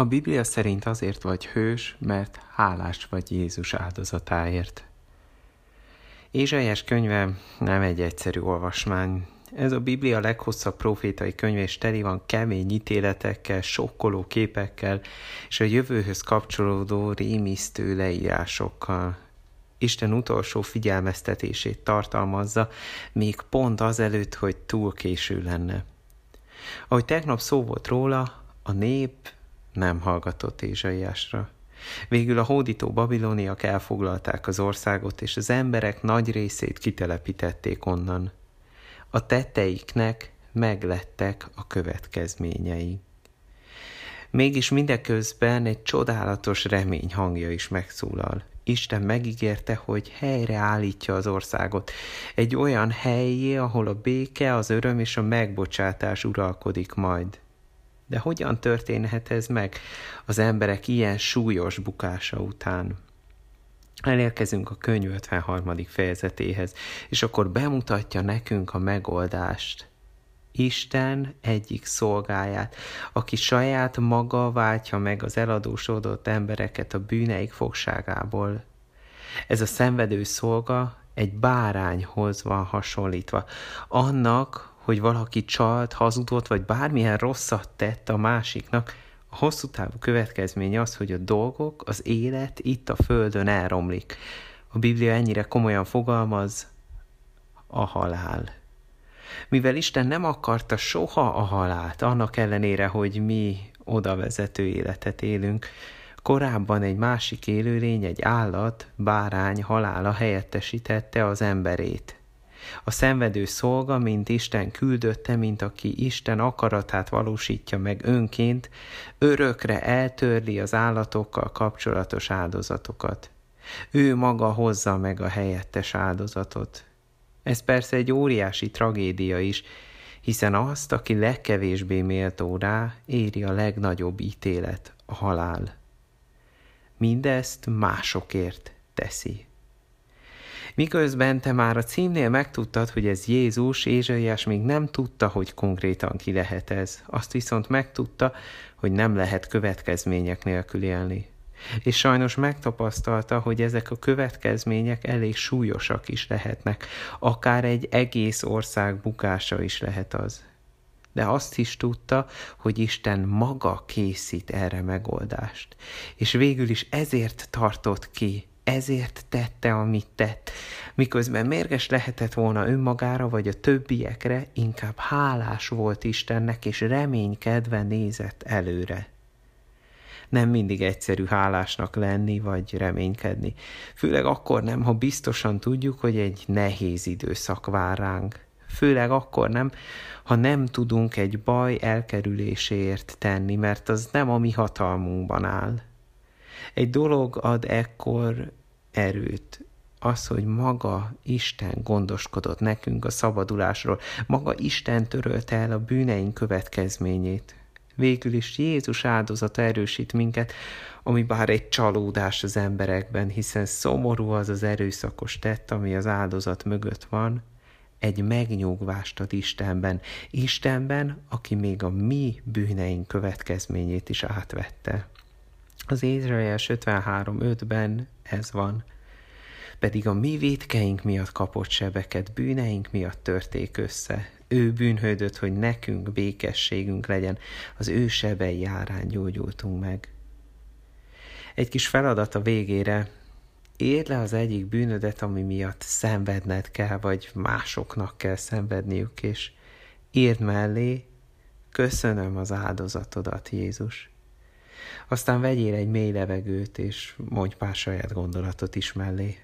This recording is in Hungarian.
A Biblia szerint azért vagy hős, mert hálás vagy Jézus áldozatáért. Ézsaiás könyve nem egy egyszerű olvasmány. Ez a Biblia leghosszabb profétai könyve, és teli van kemény ítéletekkel, sokkoló képekkel, és a jövőhöz kapcsolódó rémisztő leírásokkal. Isten utolsó figyelmeztetését tartalmazza, még pont azelőtt, hogy túl késő lenne. Ahogy tegnap szó volt róla, a nép nem hallgatott Ézsaiásra. Végül a hódító babiloniak elfoglalták az országot, és az emberek nagy részét kitelepítették onnan. A tetteiknek meglettek a következményei. Mégis mindeközben egy csodálatos remény hangja is megszólal. Isten megígérte, hogy helyre állítja az országot. Egy olyan helyé, ahol a béke, az öröm és a megbocsátás uralkodik majd. De hogyan történhet ez meg az emberek ilyen súlyos bukása után? Elérkezünk a könyv 53. fejezetéhez, és akkor bemutatja nekünk a megoldást. Isten egyik szolgáját, aki saját maga váltja meg az eladósodott embereket a bűneik fogságából. Ez a szenvedő szolga egy bárányhoz van hasonlítva. Annak, hogy valaki csalt, hazudott, vagy bármilyen rosszat tett a másiknak, a hosszú távú következménye az, hogy a dolgok, az élet itt a földön elromlik. A Biblia ennyire komolyan fogalmaz, a halál. Mivel Isten nem akarta soha a halált, annak ellenére, hogy mi oda vezető életet élünk, korábban egy másik élőlény, egy állat, bárány halála helyettesítette az emberét. A szenvedő szolga, mint Isten küldötte, mint aki Isten akaratát valósítja meg önként, örökre eltörli az állatokkal kapcsolatos áldozatokat. Ő maga hozza meg a helyettes áldozatot. Ez persze egy óriási tragédia is, hiszen azt, aki legkevésbé méltó rá, éri a legnagyobb ítélet, a halál. Mindezt másokért teszi. Miközben te már a címnél megtudtad, hogy ez Jézus, Ézsaiás még nem tudta, hogy konkrétan ki lehet ez. Azt viszont megtudta, hogy nem lehet következmények nélkül élni. És sajnos megtapasztalta, hogy ezek a következmények elég súlyosak is lehetnek, akár egy egész ország bukása is lehet az. De azt is tudta, hogy Isten maga készít erre megoldást. És végül is ezért tartott ki ezért tette, amit tett. Miközben mérges lehetett volna önmagára vagy a többiekre, inkább hálás volt Istennek, és reménykedve nézett előre. Nem mindig egyszerű hálásnak lenni vagy reménykedni. Főleg akkor nem, ha biztosan tudjuk, hogy egy nehéz időszak vár ránk. Főleg akkor nem, ha nem tudunk egy baj elkerüléséért tenni, mert az nem a mi hatalmunkban áll. Egy dolog ad ekkor erőt, az, hogy maga Isten gondoskodott nekünk a szabadulásról, maga Isten törölte el a bűneink következményét. Végül is Jézus áldozata erősít minket, ami bár egy csalódás az emberekben, hiszen szomorú az az erőszakos tett, ami az áldozat mögött van, egy megnyugvást ad Istenben, Istenben, aki még a mi bűneink következményét is átvette. Az Ézrael 53.5-ben ez van. Pedig a mi védkeink miatt kapott sebeket, bűneink miatt törték össze. Ő bűnhődött, hogy nekünk békességünk legyen, az ő sebei járán gyógyultunk meg. Egy kis feladat a végére, írd le az egyik bűnödet, ami miatt szenvedned kell, vagy másoknak kell szenvedniük, és írd mellé, köszönöm az áldozatodat, Jézus. Aztán vegyél egy mély levegőt, és mondj pár saját gondolatot is mellé.